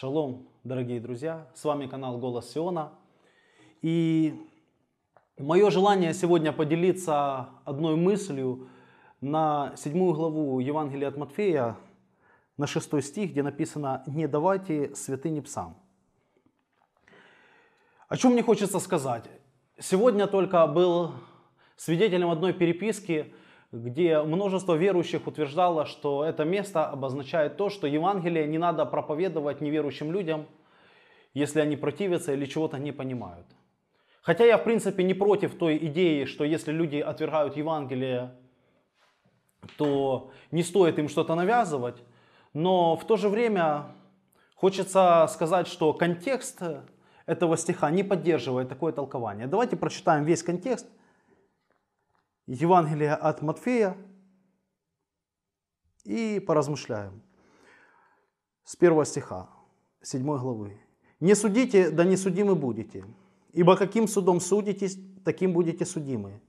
Шалом, дорогие друзья! С вами канал Голос Сиона. И мое желание сегодня поделиться одной мыслью на седьмую главу Евангелия от Матфея, на шестой стих, где написано «Не давайте святыни псам». О чем мне хочется сказать? Сегодня только был свидетелем одной переписки, где множество верующих утверждало, что это место обозначает то, что Евангелие не надо проповедовать неверующим людям, если они противятся или чего-то не понимают. Хотя я в принципе не против той идеи, что если люди отвергают Евангелие, то не стоит им что-то навязывать. Но в то же время хочется сказать, что контекст этого стиха не поддерживает такое толкование. Давайте прочитаем весь контекст – Евангелие от Матфея и поразмышляем. С первого стиха, 7 главы. «Не судите, да не судимы будете, ибо каким судом судитесь, таким будете судимы.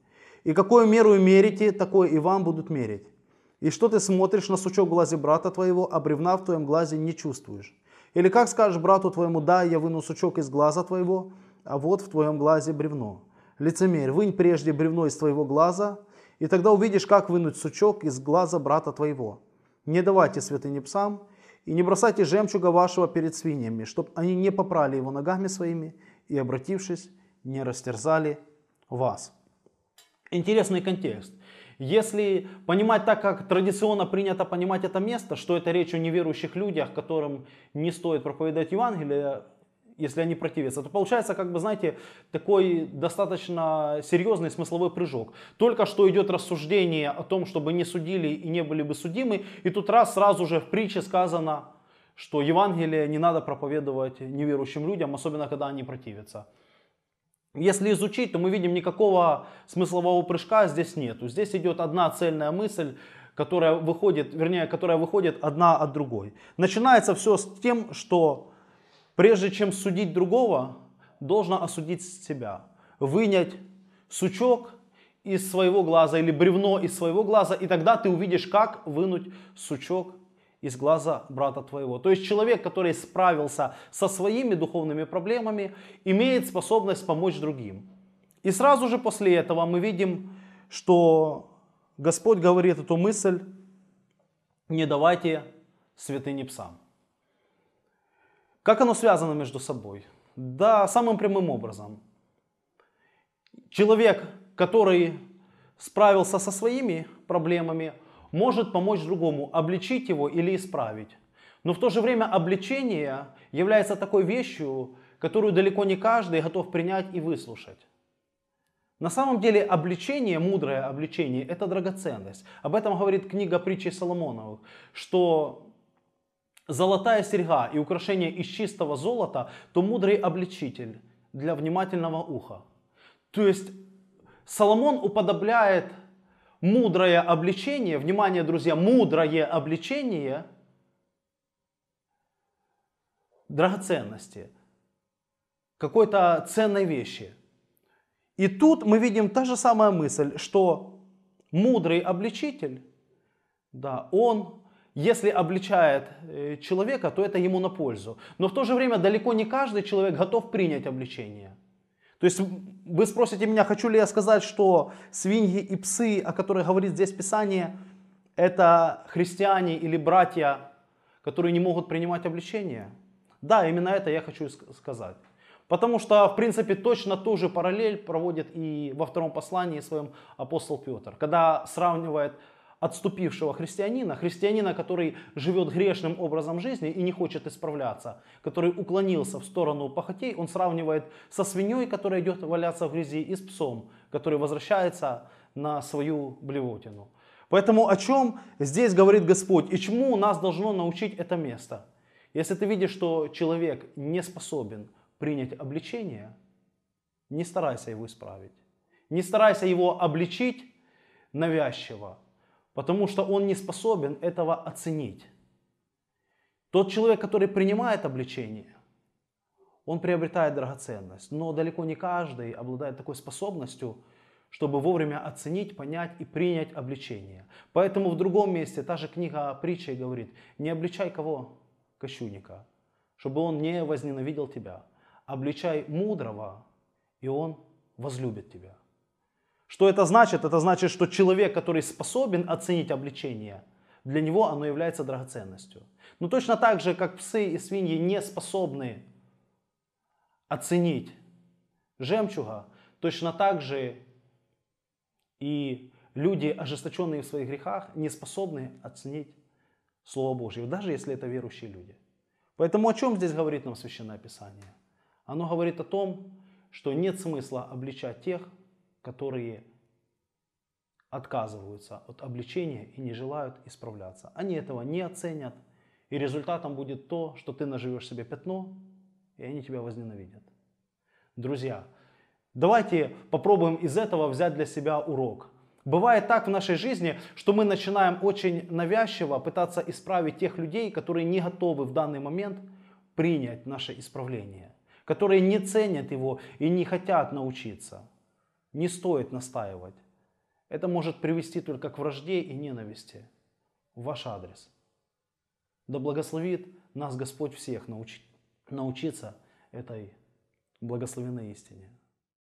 И какую меру мерите, такое и вам будут мерить. И что ты смотришь на сучок в глазе брата твоего, а бревна в твоем глазе не чувствуешь? Или как скажешь брату твоему, да, я выну сучок из глаза твоего, а вот в твоем глазе бревно? Лицемерь, вынь прежде бревно из твоего глаза, и тогда увидишь, как вынуть сучок из глаза брата твоего. Не давайте святыни псам, и не бросайте жемчуга вашего перед свиньями, чтобы они не попрали его ногами своими, и, обратившись, не растерзали вас. Интересный контекст. Если понимать так, как традиционно принято понимать это место, что это речь о неверующих людях, которым не стоит проповедовать Евангелие, если они противятся, то получается, как бы, знаете, такой достаточно серьезный смысловой прыжок. Только что идет рассуждение о том, чтобы не судили и не были бы судимы, и тут раз сразу же в притче сказано, что Евангелие не надо проповедовать неверующим людям, особенно когда они противятся. Если изучить, то мы видим никакого смыслового прыжка здесь нету. Здесь идет одна цельная мысль, которая выходит, вернее, которая выходит одна от другой. Начинается все с тем, что Прежде чем судить другого, должно осудить себя. Вынять сучок из своего глаза или бревно из своего глаза, и тогда ты увидишь, как вынуть сучок из глаза брата твоего. То есть человек, который справился со своими духовными проблемами, имеет способность помочь другим. И сразу же после этого мы видим, что Господь говорит эту мысль, не давайте святыни псам. Как оно связано между собой? Да, самым прямым образом. Человек, который справился со своими проблемами, может помочь другому, обличить его или исправить. Но в то же время обличение является такой вещью, которую далеко не каждый готов принять и выслушать. На самом деле обличение, мудрое обличение, это драгоценность. Об этом говорит книга притчи Соломоновых, что золотая серьга и украшение из чистого золота, то мудрый обличитель для внимательного уха. То есть Соломон уподобляет мудрое обличение, внимание, друзья, мудрое обличение драгоценности, какой-то ценной вещи. И тут мы видим та же самая мысль, что мудрый обличитель, да, он если обличает э, человека, то это ему на пользу. Но в то же время далеко не каждый человек готов принять обличение. То есть вы спросите меня, хочу ли я сказать, что свиньи и псы, о которых говорит здесь Писание, это христиане или братья, которые не могут принимать обличение? Да, именно это я хочу сказать. Потому что, в принципе, точно ту же параллель проводит и во втором послании своем апостол Петр, когда сравнивает отступившего христианина, христианина, который живет грешным образом жизни и не хочет исправляться, который уклонился в сторону похотей, он сравнивает со свиньей, которая идет валяться в грязи, и с псом, который возвращается на свою блевотину. Поэтому о чем здесь говорит Господь и чему нас должно научить это место? Если ты видишь, что человек не способен принять обличение, не старайся его исправить. Не старайся его обличить навязчиво, потому что он не способен этого оценить. Тот человек, который принимает обличение, он приобретает драгоценность, но далеко не каждый обладает такой способностью, чтобы вовремя оценить, понять и принять обличение. Поэтому в другом месте та же книга притчей говорит, не обличай кого? Кощунника. чтобы он не возненавидел тебя. Обличай мудрого, и он возлюбит тебя. Что это значит? Это значит, что человек, который способен оценить обличение, для него оно является драгоценностью. Но точно так же, как псы и свиньи не способны оценить жемчуга, точно так же и люди, ожесточенные в своих грехах, не способны оценить Слово Божье, даже если это верующие люди. Поэтому о чем здесь говорит нам Священное Писание? Оно говорит о том, что нет смысла обличать тех, которые отказываются от обличения и не желают исправляться. Они этого не оценят, и результатом будет то, что ты наживешь себе пятно, и они тебя возненавидят. Друзья, давайте попробуем из этого взять для себя урок. Бывает так в нашей жизни, что мы начинаем очень навязчиво пытаться исправить тех людей, которые не готовы в данный момент принять наше исправление, которые не ценят его и не хотят научиться. Не стоит настаивать. Это может привести только к вражде и ненависти в ваш адрес. Да благословит нас Господь всех научить, научиться этой благословенной истине.